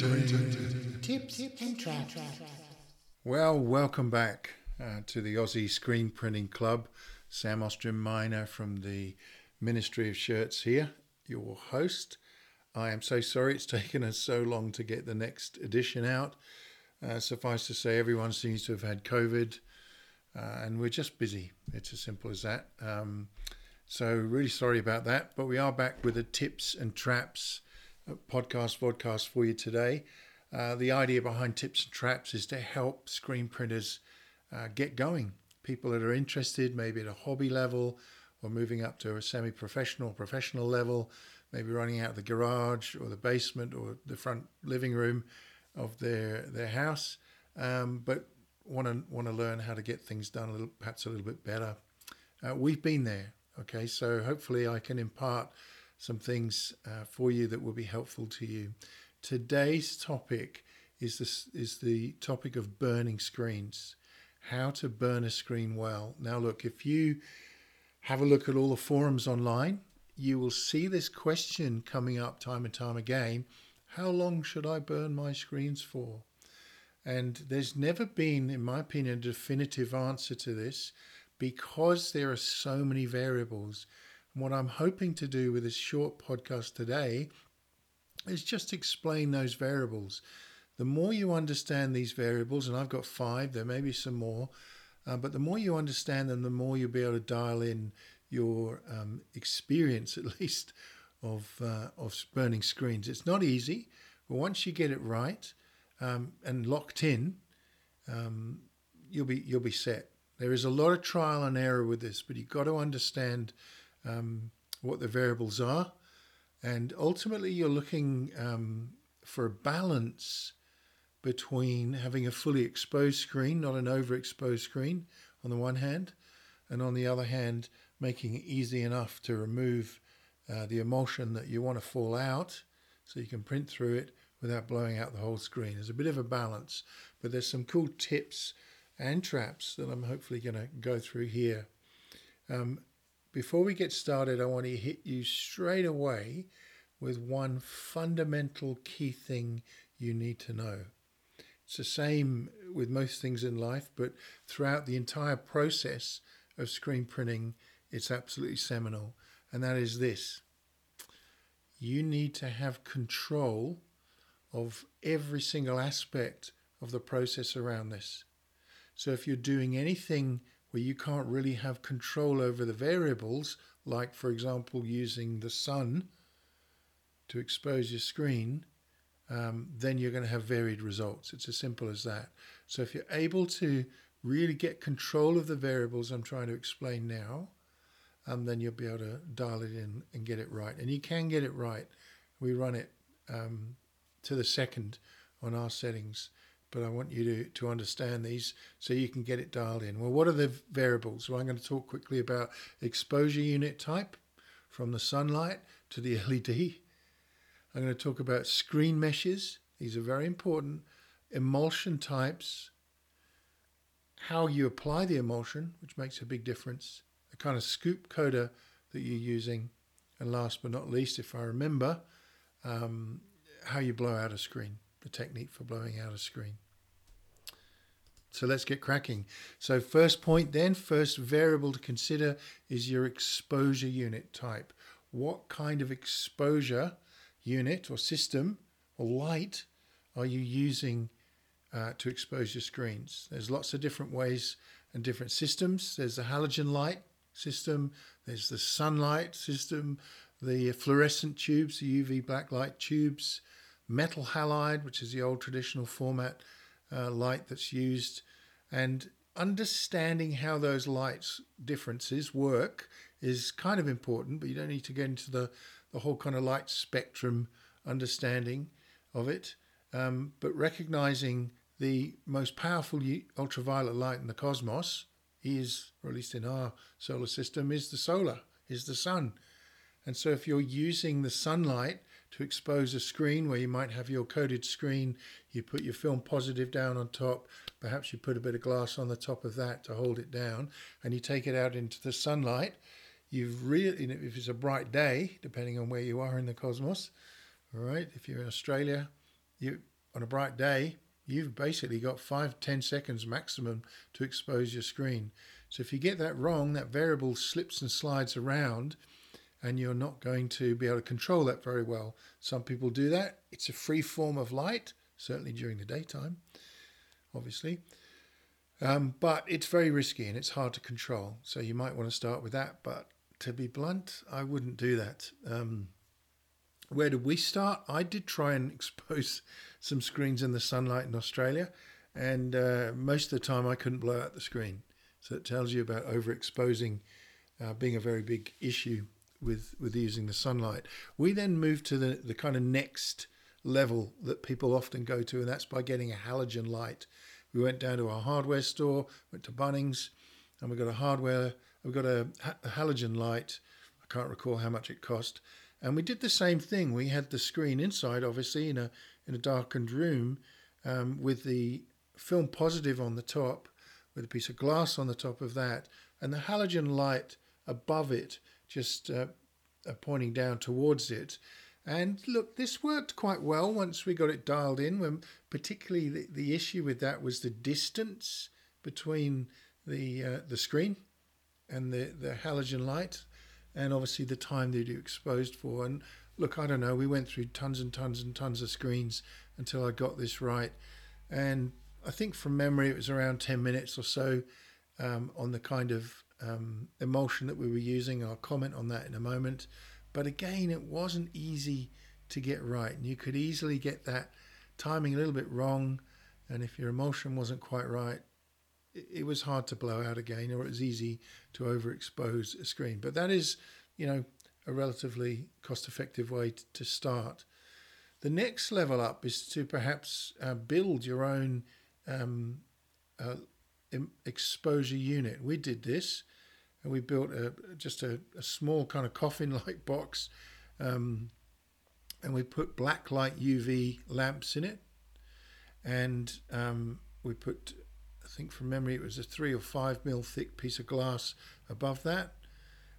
Tips and traps. Well, welcome back uh, to the Aussie Screen Printing Club. Sam Austrian Miner from the Ministry of Shirts here, your host. I am so sorry it's taken us so long to get the next edition out. Uh, suffice to say, everyone seems to have had COVID, uh, and we're just busy. It's as simple as that. Um, so, really sorry about that, but we are back with the tips and traps podcast vodcast for you today. Uh, the idea behind Tips and Traps is to help screen printers uh, get going. People that are interested, maybe at a hobby level or moving up to a semi professional, professional level, maybe running out of the garage or the basement or the front living room of their, their house, um, but want to want to learn how to get things done a little, perhaps a little bit better. Uh, we've been there, okay, so hopefully I can impart some things uh, for you that will be helpful to you. Today's topic is this is the topic of burning screens. How to burn a screen well. Now look, if you have a look at all the forums online, you will see this question coming up time and time again. How long should I burn my screens for? And there's never been, in my opinion, a definitive answer to this because there are so many variables. And what I'm hoping to do with this short podcast today is just explain those variables. The more you understand these variables, and I've got five, there may be some more, uh, but the more you understand them, the more you'll be able to dial in your um, experience, at least, of uh, of burning screens. It's not easy, but once you get it right um, and locked in, um, you'll be you'll be set. There is a lot of trial and error with this, but you've got to understand um, what the variables are. And ultimately, you're looking um, for a balance between having a fully exposed screen, not an overexposed screen, on the one hand, and on the other hand, making it easy enough to remove uh, the emulsion that you want to fall out so you can print through it without blowing out the whole screen. There's a bit of a balance, but there's some cool tips and traps that I'm hopefully going to go through here. Um, before we get started, I want to hit you straight away with one fundamental key thing you need to know. It's the same with most things in life, but throughout the entire process of screen printing, it's absolutely seminal. And that is this you need to have control of every single aspect of the process around this. So if you're doing anything where you can't really have control over the variables, like, for example, using the sun to expose your screen, um, then you're going to have varied results. It's as simple as that. So if you're able to really get control of the variables I'm trying to explain now, um, then you'll be able to dial it in and get it right. And you can get it right. We run it um, to the second on our settings but I want you to, to understand these so you can get it dialed in. Well, what are the variables? Well, I'm going to talk quickly about exposure unit type from the sunlight to the LED. I'm going to talk about screen meshes. These are very important. Emulsion types, how you apply the emulsion, which makes a big difference, the kind of scoop coater that you're using, and last but not least, if I remember, um, how you blow out a screen the technique for blowing out a screen. So let's get cracking. So first point then, first variable to consider is your exposure unit type. What kind of exposure unit or system or light are you using uh, to expose your screens? There's lots of different ways and different systems. There's the halogen light system, there's the sunlight system, the fluorescent tubes, the UV blacklight tubes, metal halide, which is the old traditional format uh, light that's used, and understanding how those lights differences work is kind of important, but you don't need to get into the, the whole kind of light spectrum understanding of it. Um, but recognizing the most powerful ultraviolet light in the cosmos is, or at least in our solar system, is the solar, is the sun. And so if you're using the sunlight to expose a screen where you might have your coated screen. You put your film positive down on top. Perhaps you put a bit of glass on the top of that to hold it down, and you take it out into the sunlight. You've really, if it's a bright day, depending on where you are in the cosmos, all right. If you're in Australia, you on a bright day, you've basically got five, ten seconds maximum to expose your screen. So if you get that wrong, that variable slips and slides around and you're not going to be able to control that very well. Some people do that. It's a free form of light, certainly during the daytime, obviously. Um, but it's very risky and it's hard to control. So you might want to start with that. But to be blunt, I wouldn't do that. Um, where did we start? I did try and expose some screens in the sunlight in Australia, and uh, most of the time I couldn't blow out the screen. So it tells you about overexposing uh, being a very big issue with with using the sunlight. We then moved to the the kind of next level that people often go to, and that's by getting a halogen light. We went down to our hardware store, went to Bunnings, and we got a hardware. We got a, a halogen light. I can't recall how much it cost, and we did the same thing. We had the screen inside, obviously, in a in a darkened room, um, with the film positive on the top, with a piece of glass on the top of that, and the halogen light above it just uh, uh, pointing down towards it. And look, this worked quite well once we got it dialed in. When particularly the, the issue with that was the distance between the uh, the screen and the, the halogen light, and obviously the time that you exposed for. And look, I don't know. We went through tons and tons and tons of screens until I got this right. And I think from memory it was around ten minutes or so um, on the kind of um, emulsion that we were using. I'll comment on that in a moment. But again, it wasn't easy to get right. And you could easily get that timing a little bit wrong. And if your emulsion wasn't quite right, it, was hard to blow out again, or it was easy to overexpose a screen. But that is, you know, a relatively cost effective way to start. The next level up is to perhaps uh, build your own um, uh, exposure unit. We did this, and we built a just a, a small kind of coffin-like box, um, and we put black light UV lamps in it, and um, we put, I think from memory, it was a three or five mil thick piece of glass above that,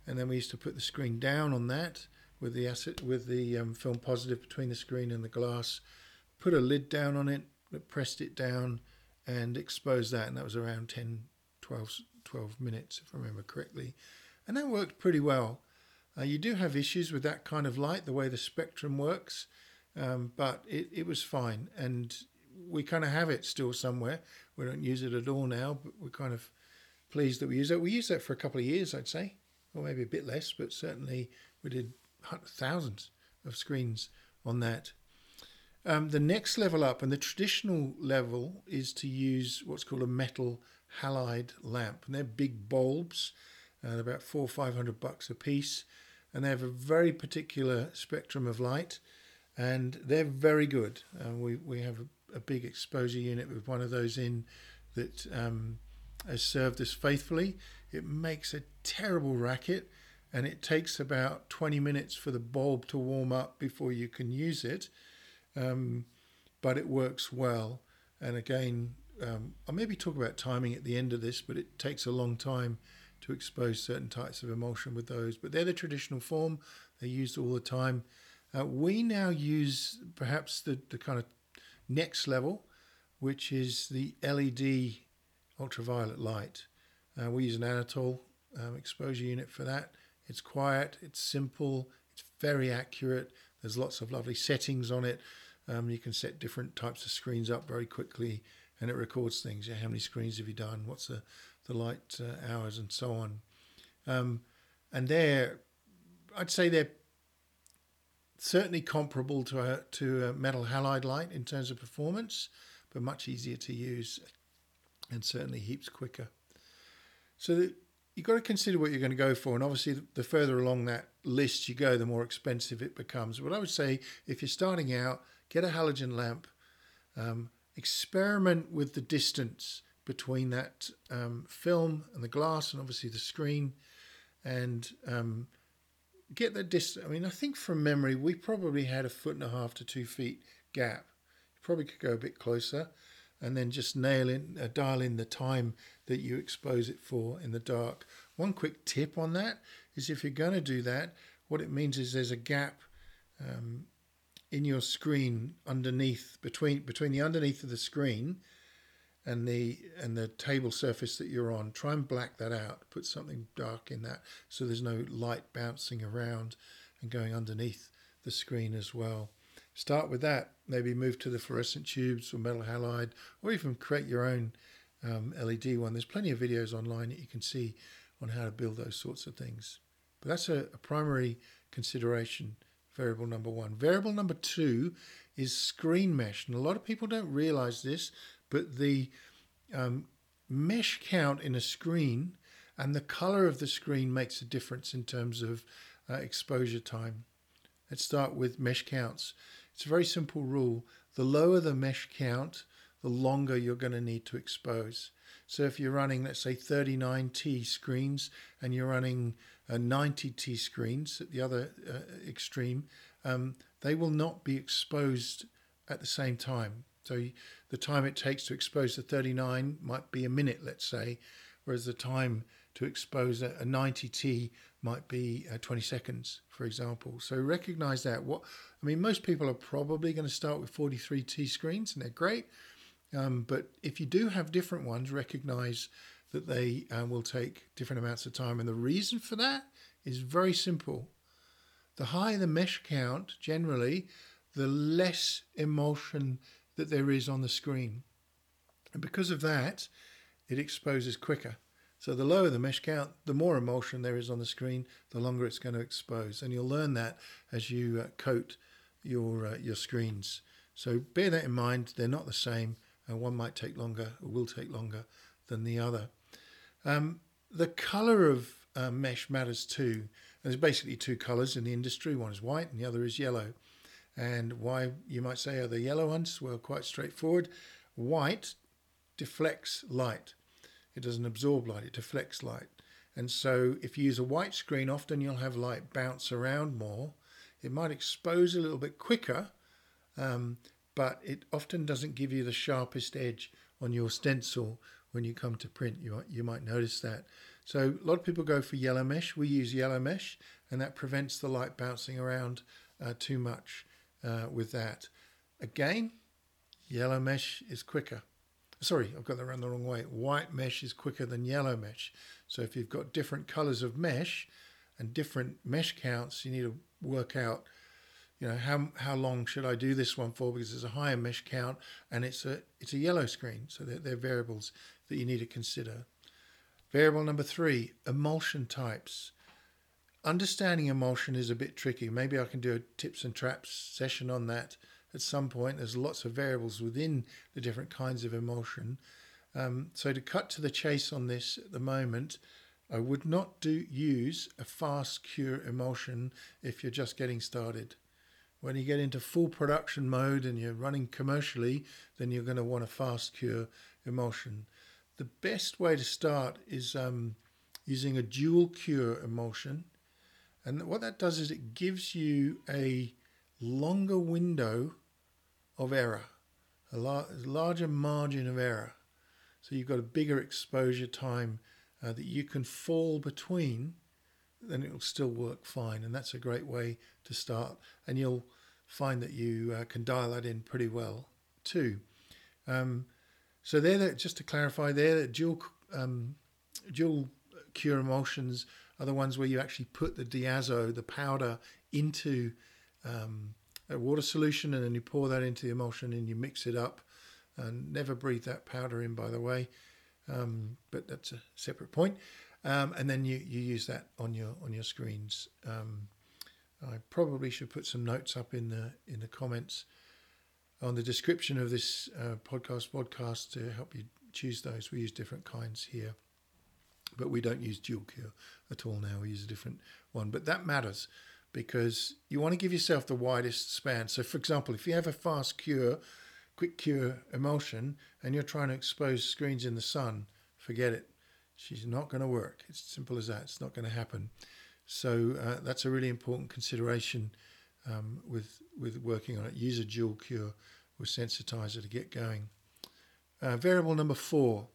and then we used to put the screen down on that with the acid with the um, film positive between the screen and the glass, put a lid down on it, pressed it down and exposed that, and that was around 10, 12, 12 minutes, if I remember correctly. And that worked pretty well. Uh, you do have issues with that kind of light, the way the spectrum works, um, but it, it was fine. And we kind of have it still somewhere. We don't use it at all now, but we're kind of pleased that we use it. We used that for a couple of years, I'd say, or maybe a bit less, but certainly we did thousands of screens on that. Um, the next level up, and the traditional level, is to use what's called a metal halide lamp, and they're big bulbs, uh, about four or five hundred bucks a piece, and they have a very particular spectrum of light, and they're very good. Uh, we we have a, a, big exposure unit with one of those in that um, has served us faithfully. It makes a terrible racket, and it takes about twenty minutes for the bulb to warm up before you can use it um, but it works well. And again, um, I'll maybe talk about timing at the end of this, but it takes a long time to expose certain types of emulsion with those. But they're the traditional form; they're used all the time. Uh, we now use perhaps the, the kind of next level, which is the LED ultraviolet light. Uh, we use an Anatol um, exposure unit for that. It's quiet, it's simple, it's very accurate. There's lots of lovely settings on it. Um, you can set different types of screens up very quickly, and it records things. Yeah, how many screens have you done? What's the the light uh, hours and so on. Um, and they're, I'd say they're certainly comparable to a to a metal halide light in terms of performance, but much easier to use, and certainly heaps quicker. So you've got to consider what you're going to go for. And obviously, the further along that list you go, the more expensive it becomes. But I would say if you're starting out, get a halogen lamp, um, experiment with the distance between that um, film and the glass, and obviously the screen, and um, get that distance. I mean, I think from memory, we probably had a foot and a half to two feet gap. You probably could go a bit closer and then just nail in, uh, dial in the time that you expose it for in the dark. One quick tip on that is if you're going to do that, what it means is there's a gap um, in your screen underneath between between the underneath of the screen and the and the table surface that you're on try and black that out. Put something dark in that so there's no light bouncing around and going underneath the screen as well. Start with that. Maybe move to the fluorescent tubes or metal halide or even create your own um, led one. There's plenty of videos online that you can see on how to build those sorts of things. But that's a, a primary consideration variable number one variable number two is screen mesh and a lot of people don't realize this but the um, mesh count in a screen and the color of the screen makes a difference in terms of uh, exposure time. Let's start with mesh counts. It's a very simple rule. The lower the mesh count, the longer you're going to need to expose. So if you're running, let's say 39T screens and you're running uh, 90T screens at the other uh, extreme, um, they will not be exposed at the same time. So the time it takes to expose the 39 might be a minute, let's say, whereas the time to expose a, 90T might be uh, 20 seconds, for example. So recognize that. What I mean, most people are probably going to start with 43T screens, and they're great. Um, but if you do have different ones, recognize that they uh, will take different amounts of time. And the reason for that is very simple. The higher the mesh count, generally, the less emulsion that there is on the screen. And because of that, it exposes quicker. So the lower the mesh count, the more emulsion there is on the screen, the longer it's going to expose. And you'll learn that as you uh, coat your uh, your screens. So bear that in mind. They're not the same, and one might take longer or will take longer than the other. Um, the color of uh, mesh matters too. There's basically two colors in the industry. One is white, and the other is yellow. And why, you might say, are the yellow ones? Well, quite straightforward. White deflects light. It doesn't absorb light, it deflects light. And so if you use a white screen, often you'll have light bounce around more. It might expose a little bit quicker, um, but it often doesn't give you the sharpest edge on your stencil when you come to print. You, you might notice that. So a lot of people go for yellow mesh. We use yellow mesh, and that prevents the light bouncing around uh, too much uh, with that. Again, yellow mesh is quicker. Sorry, I've got that around the wrong way. White mesh is quicker than yellow mesh. So if you've got different colors of mesh and different mesh counts, you need to work out, you know, how how long should I do this one for because there's a higher mesh count and it's a it's a yellow screen. So they're, they're variables that you need to consider. Variable number three, emulsion types understanding emulsion is a bit tricky. Maybe I can do a tips and traps session on that at some point. There's lots of variables within the different kinds of emulsion. Um, so to cut to the chase on this at the moment, I would not do use a fast cure emulsion if you're just getting started. When you get into full production mode and you're running commercially, then you're going to want a fast cure emulsion. The best way to start is um, using a dual cure emulsion and what that does is it gives you a longer window of error, a larger margin of error. So you've got a bigger exposure time uh, that you can fall between, then it will still work fine. And that's a great way to start. And you'll find that you uh, can dial that in pretty well too. Um, so there, the, just to clarify, there, the dual um, dual cure emulsions are the ones where you actually put the diazo, the powder, into um, a water solution and then you pour that into the emulsion and you mix it up. And never breathe that powder in, by the way, um, but that's a separate point. Um, and then you, you use that on your on your screens. Um, I probably should put some notes up in the in the comments on the description of this uh, podcast podcast to help you choose those. We use different kinds here but we don't use dual cure at all now. We use a different one, but that matters because you want to give yourself the widest span. So, for example, if you have a fast cure, quick cure emulsion, and you're trying to expose screens in the sun, forget it. She's not going to work. It's simple as that. It's not going to happen. So uh, that's a really important consideration um, with with working on it. Use a dual cure with sensitizer to get going. Uh, variable number four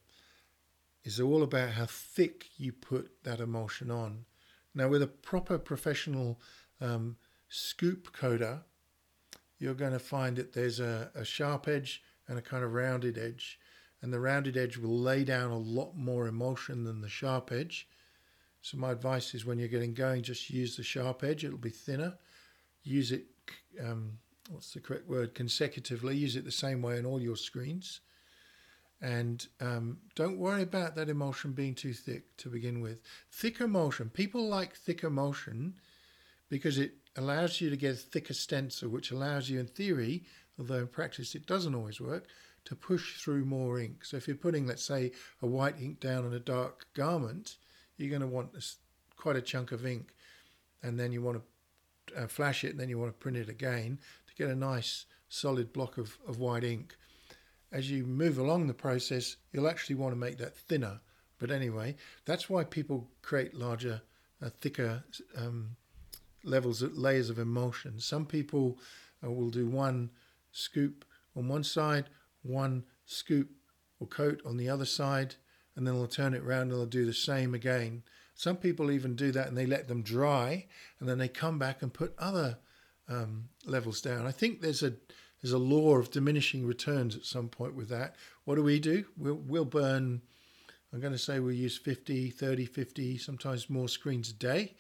is all about how thick you put that emulsion on. Now, with a proper professional um, scoop coater, you're going to find that there's a, a sharp edge and a kind of rounded edge. And the rounded edge will lay down a lot more emulsion than the sharp edge. So my advice is when you're getting going, just use the sharp edge. It'll be thinner. Use it, um, what's the correct word, consecutively. Use it the same way on all your screens. And um, don't worry about that emulsion being too thick to begin with. Thick emulsion, people like thick emulsion because it allows you to get a thicker stencil, which allows you, in theory, although in practice it doesn't always work, to push through more ink. So if you're putting, let's say, a white ink down on a dark garment, you're going to want quite a chunk of ink, and then you want to uh, flash it, and then you want to print it again to get a nice solid block of, of white ink. As you move along the process, you'll actually want to make that thinner. But anyway, that's why people create larger, uh, thicker um, levels, layers of emulsion. Some people uh, will do one scoop on one side, one scoop or coat on the other side, and then they'll turn it around and they'll do the same again. Some people even do that and they let them dry, and then they come back and put other um, levels down. I think there's a there's a law of diminishing returns at some point with that. What do we do? We'll, we'll burn, I'm going to say we'll use 50, 30, 50, sometimes more screens a day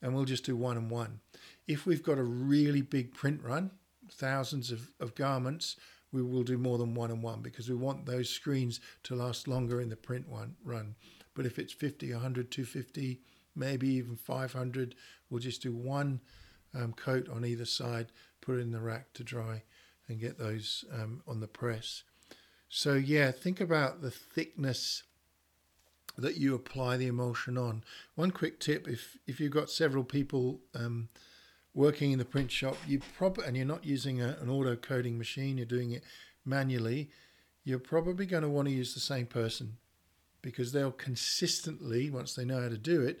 and we'll just do one and one. If we've got a really big print run, thousands of, of garments, we will do more than one and one because we want those screens to last longer in the print one run. But if it's 50, 100, 250, maybe even 500, we'll just do one um, coat on either side, put it in the rack to dry, and get those um, on the press. So, yeah, think about the thickness that you apply the emulsion on. One quick tip: if if you've got several people um, working in the print shop, you prob and you're not using a, an auto coating machine, you're doing it manually. You're probably going to want to use the same person because they'll consistently, once they know how to do it,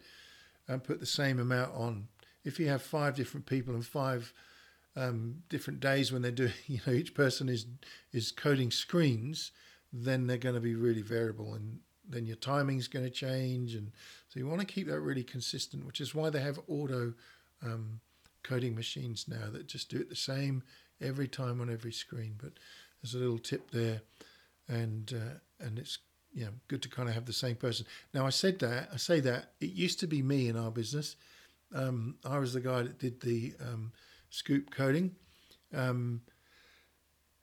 and put the same amount on. If you have five different people and five um, different days when they're doing, you know, each person is is coding screens, then they're going to be really variable and then your timing's going to change. And so you want to keep that really consistent, which is why they have auto um, coating machines now that just do it the same every time on every screen. But there's a little tip there, and uh, and it's know good to kind of have the same person. Now I said that I say that it used to be me in our business. Um, I was the guy that did the um, scoop coding. Um,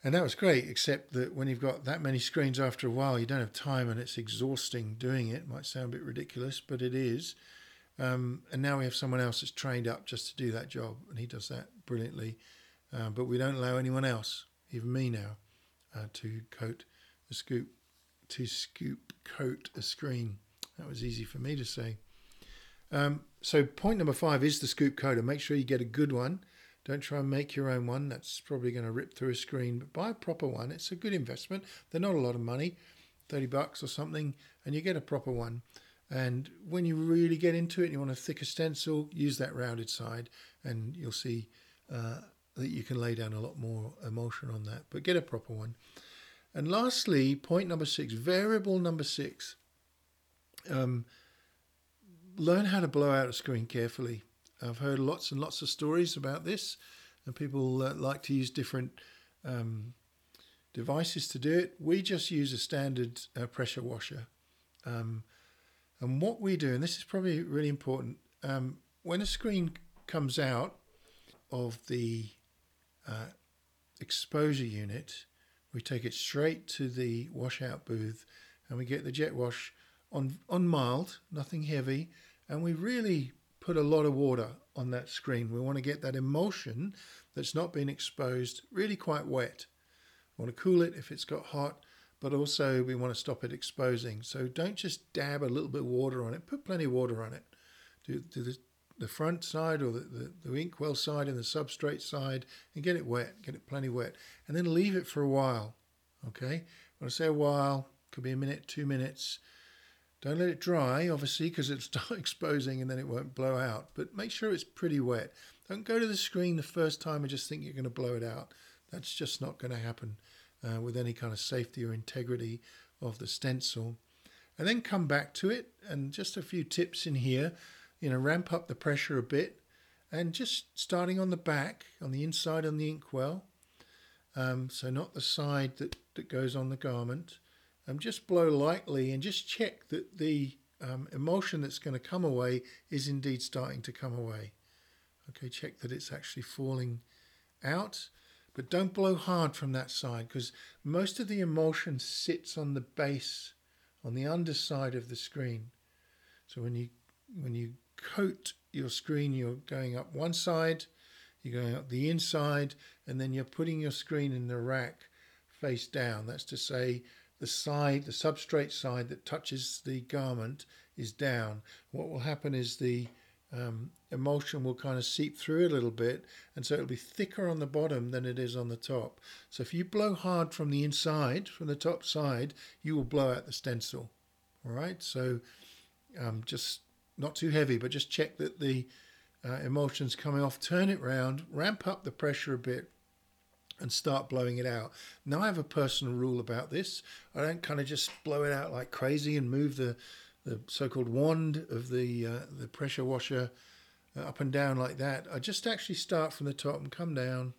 and that was great, except that when you've got that many screens after a while, you don't have time and it's exhausting doing it. it might sound a bit ridiculous, but it is. Um, and now we have someone else that's trained up just to do that job, and he does that brilliantly. Uh, but we don't allow anyone else, even me now, uh, to coat a scoop, to scoop coat a screen. That was easy for me to say. Um, so point number five is the scoop coater. Make sure you get a good one. Don't try and make your own one. That's probably going to rip through a screen. But buy a proper one. It's a good investment. They're not a lot of money, 30 bucks or something, and you get a proper one. And when you really get into it, and you want a thicker stencil, use that rounded side, and you'll see uh, that you can lay down a lot more emulsion on that. But get a proper one. And lastly, point number six, variable number six. Um, learn how to blow out a screen carefully. I've heard lots and lots of stories about this, and people uh, like to use different um, devices to do it. We just use a standard uh, pressure washer. Um, and what we do, and this is probably really important, um, when a screen comes out of the uh, exposure unit, we take it straight to the washout booth and we get the jet wash on, on mild, nothing heavy, and we really put a lot of water on that screen. We want to get that emulsion that's not been exposed really quite wet. We want to cool it if it's got hot, but also we want to stop it exposing. So don't just dab a little bit of water on it, put plenty of water on it. Do, do the, the front side or the, the, the inkwell side and the substrate side and get it wet, get it plenty wet. And then leave it for a while. Okay? When I say a while, could be a minute, two minutes don't let it dry, obviously, because it'll start exposing and then it won't blow out. But make sure it's pretty wet. Don't go to the screen the first time and just think you're going to blow it out. That's just not going to happen uh, with any kind of safety or integrity of the stencil. And then come back to it, and just a few tips in here. You know, ramp up the pressure a bit. and just starting on the back, on the inside on the inkwell, um, so not the side that, that goes on the garment, um, just blow lightly and just check that the um, emulsion that's going to come away is indeed starting to come away. Okay, check that it's actually falling out, but don't blow hard from that side because most of the emulsion sits on the base, on the underside of the screen. So when you when you coat your screen, you're going up one side, you're going up the inside, and then you're putting your screen in the rack face down. That's to say, the side, the substrate side that touches the garment is down. What will happen is the um, emulsion will kind of seep through a little bit, and so it'll be thicker on the bottom than it is on the top. So if you blow hard from the inside, from the top side, you will blow out the stencil. All right, so um, just not too heavy, but just check that the uh, emulsion's coming off. Turn it round, ramp up the pressure a bit, and start blowing it out. Now I have a personal rule about this. I don't kind of just blow it out like crazy and move the the so-called wand of the uh, the pressure washer uh, up and down like that. I just actually start from the top and come down.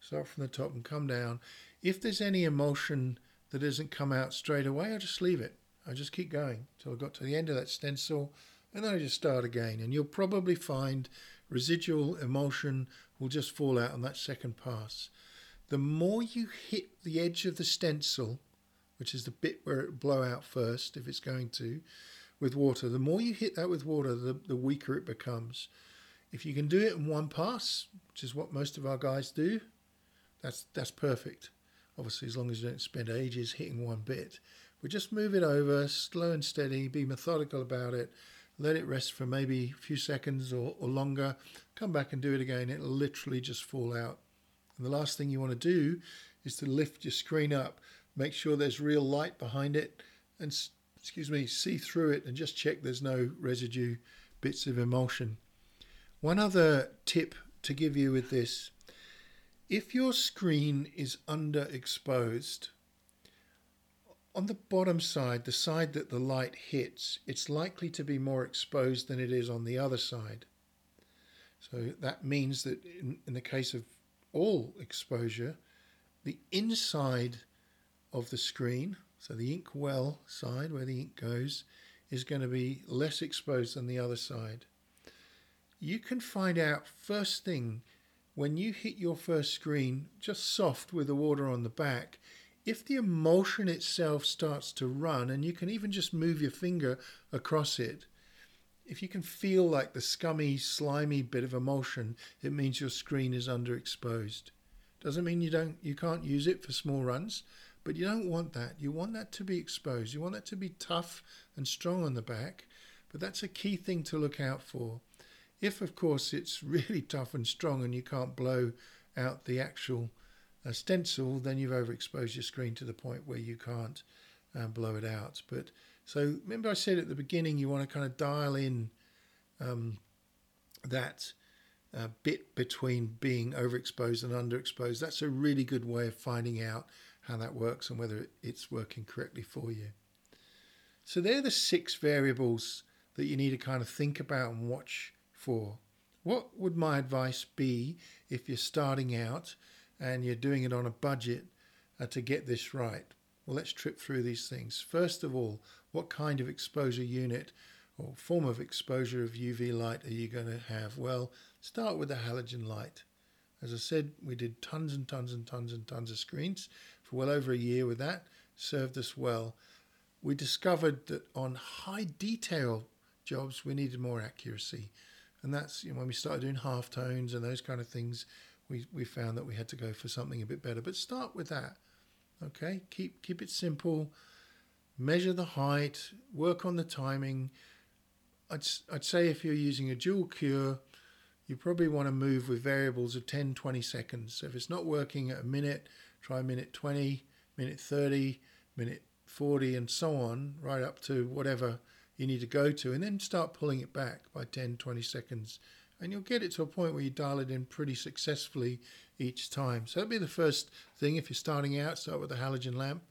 Start from the top and come down. If there's any emulsion that doesn't come out straight away, I just leave it. I just keep going till I got to the end of that stencil, and then I just start again. And you'll probably find residual emulsion will just fall out on that second pass the more you hit the edge of the stencil, which is the bit where it blow out first, if it's going to, with water, the more you hit that with water, the, the weaker it becomes. If you can do it in one pass, which is what most of our guys do, that's that's perfect. Obviously, as long as you don't spend ages hitting one bit. But just move it over, slow and steady, be methodical about it, let it rest for maybe a few seconds or, or longer, come back and do it again. It'll literally just fall out. And the last thing you want to do is to lift your screen up, make sure there's real light behind it, and excuse me, see through it and just check there's no residue bits of emulsion. One other tip to give you with this if your screen is underexposed, on the bottom side, the side that the light hits, it's likely to be more exposed than it is on the other side. So that means that in, in the case of all exposure, the inside of the screen, so the ink well side where the ink goes, is going to be less exposed than the other side. You can find out first thing when you hit your first screen, just soft with the water on the back, if the emulsion itself starts to run, and you can even just move your finger across it, if you can feel like the scummy, slimy bit of emulsion, it means your screen is underexposed. Doesn't mean you don't you can't use it for small runs, but you don't want that. You want that to be exposed. You want that to be tough and strong on the back. But that's a key thing to look out for. If of course it's really tough and strong and you can't blow out the actual uh, stencil, then you've overexposed your screen to the point where you can't uh, blow it out. But so remember I said at the beginning you want to kind of dial in um, that uh, bit between being overexposed and underexposed. That's a really good way of finding out how that works and whether it's working correctly for you. So they're the six variables that you need to kind of think about and watch for. What would my advice be if you're starting out and you're doing it on a budget uh, to get this right? Well, let's trip through these things. First of all, what kind of exposure unit or form of exposure of UV light are you going to have? Well, start with the halogen light. As I said, we did tons and tons and tons and tons of screens for well over a year with that, served us well. We discovered that on high detail jobs, we needed more accuracy. And that's you know, when we started doing half tones and those kind of things, we, we found that we had to go for something a bit better. But start with that. Okay, keep keep it simple. Measure the height. Work on the timing. I'd I'd say if you're using a dual cure, you probably want to move with variables of 10, 20 seconds. So if it's not working at a minute, try minute 20, minute 30, minute 40, and so on, right up to whatever you need to go to, and then start pulling it back by 10, 20 seconds. And you'll get it to a point where you dial it in pretty successfully each time. So that'd be the first thing if you're starting out. Start with a halogen lamp,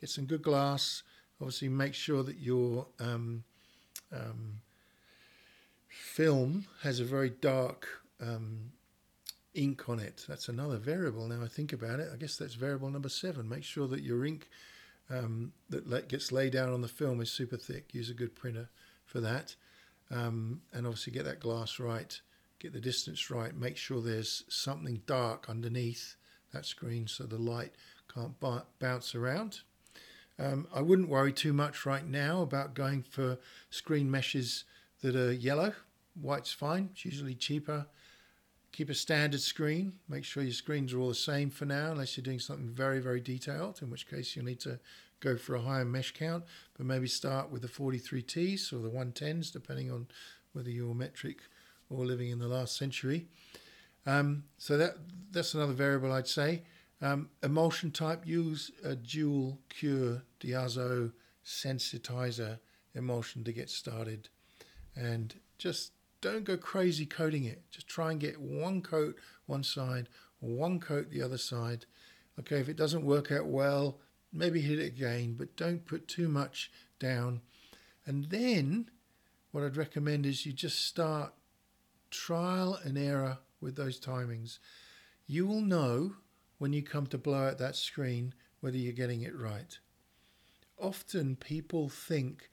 get some good glass. Obviously, make sure that your um, um, film has a very dark um, ink on it. That's another variable. Now I think about it, I guess that's variable number seven. Make sure that your ink um, that gets laid down on the film is super thick. Use a good printer for that. Um, and obviously get that glass right, get the distance right, make sure there's something dark underneath that screen so the light can't bounce around. Um, I wouldn't worry too much right now about going for screen meshes that are yellow. White's fine, it's usually cheaper. Keep a standard screen. Make sure your screens are all the same for now, unless you're doing something very, very detailed, in which case you'll need to go for a higher mesh count, but maybe start with the 43Ts or the 110s, depending on whether you're metric or living in the last century. Um, so that that's another variable I'd say. Um, emulsion type, use a dual cure diazo sensitizer emulsion to get started. And just don't go crazy coating it. Just try and get one coat one side, one coat the other side. Okay, if it doesn't work out well, maybe hit it again, but don't put too much down. And then what I'd recommend is you just start trial and error with those timings. You will know when you come to blow out that screen whether you're getting it right. Often people think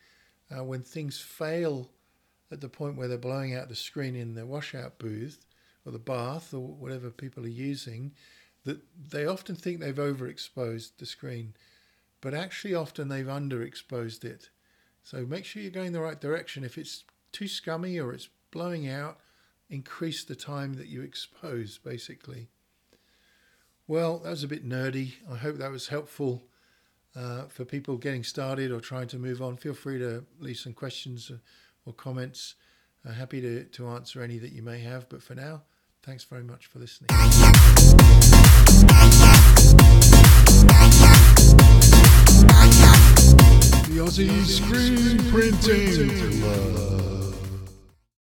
uh, when things fail at the point where they're blowing out the screen in the washout booth or the bath or whatever people are using, that they often think they've overexposed the screen, but actually often they've underexposed it. So make sure you're going the right direction. If it's too scummy or it's blowing out, increase the time that you expose, basically. Well, that was a bit nerdy. I hope that was helpful uh, for people getting started or trying to move on. Feel free to leave some questions or comments. Uh, happy to, to answer any that you may have. But for now, thanks very much for listening. The Aussie Screen Printing.